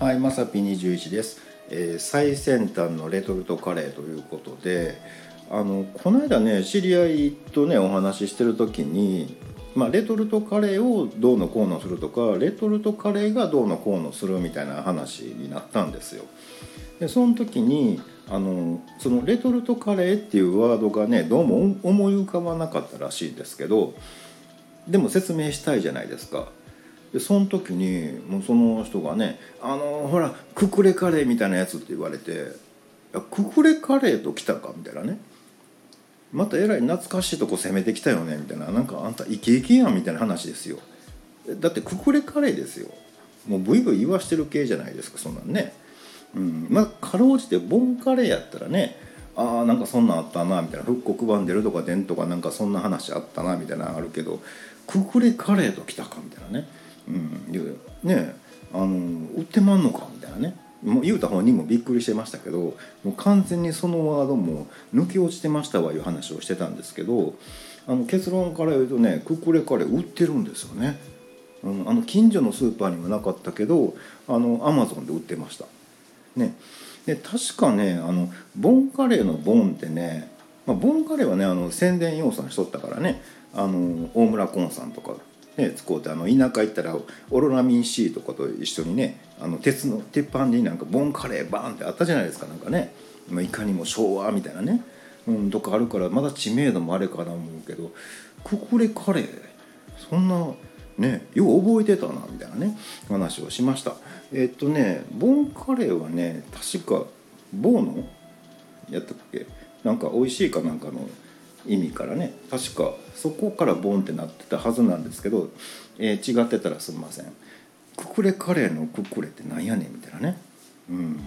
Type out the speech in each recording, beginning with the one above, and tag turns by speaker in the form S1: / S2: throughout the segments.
S1: はい、まさぴ21です、えー最先端のレトルトカレーということであのこの間ね知り合いとねお話ししてる時に、まあ、レトルトカレーをどうのこうのするとかレトルトカレーがどうのこうのするみたいな話になったんですよ。でその時にあのそのレトルトカレーっていうワードがねどうも思い浮かばなかったらしいんですけどでも説明したいじゃないですか。でその時にもうその人がね「あのほらククレカレーみたいなやつ」って言われて「いやククレカレーと来たか」みたいなね。またえらい懐かしいとこ攻めてきたよねみたいな。なんかあんたイケイケやんみたいな話ですよ。だってククレカレーですよ。もうブイブイ言わしてる系じゃないですかそんなんね。うん。まあかろうじてボンカレーやったらねああなんかそんなんあったなみたいな。復刻版出るとか出んとかなんかそんな話あったなみたいなのあるけどククレカレーと来たかみたいなね。うん、いやねあの売ってまんのかみたいなね。もう言うた本人もびっくりしてましたけどもう完全にそのワードも抜け落ちてましたわいう話をしてたんですけどあの結論から言うとねククレカレー売ってるんですよね、うん、あの近所のスーパーにもなかったけどあのアマゾンで売ってました。ね。で確かねあのボンカレーのボンってね、まあ、ボンカレーはねあの宣伝要素にしとったからねあの大村コンさんとかね、使うてあの田舎行ったらオロナミン C とかと一緒にねあの鉄の鉄板になんかボンカレーバンってあったじゃないですかなんかね、いかにも昭和みたいなね、うん、とかあるからまだ知名度もあれかな思うけどククレカレーそんなねよう覚えてたなみたいなね話をしました。えっとねボンカレーはね確かボーノ？やったっけ？なんか美味しいかなんかの意味からね。確かそこからボンってなってたはずなんですけど、えー違ってたらすみません。ククレカレーのククレってなんやねんみたいなね。うん。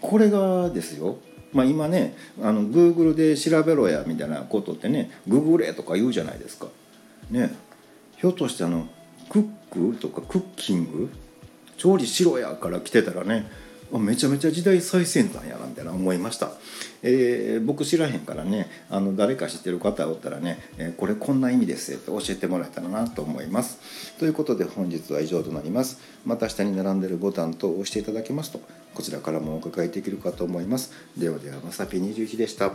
S1: これがですよ。まあ今ねあの Google で調べろやみたいなことってねググれとか言うじゃないですか。ね。ひょっとしてあのクックとかクッキング？調理しろやから来てたらねめちゃめちゃ時代最先端やな。思いました、えー僕知らへんからねあの誰か知ってる方おったらね、えこれこんな意味ですって教えてもらえたらなと思います。ということで本日は以上となります。また下に並んでるボタンと押していただけますとこちらからもお伺いできるかと思います。ではではまさぴ21でした。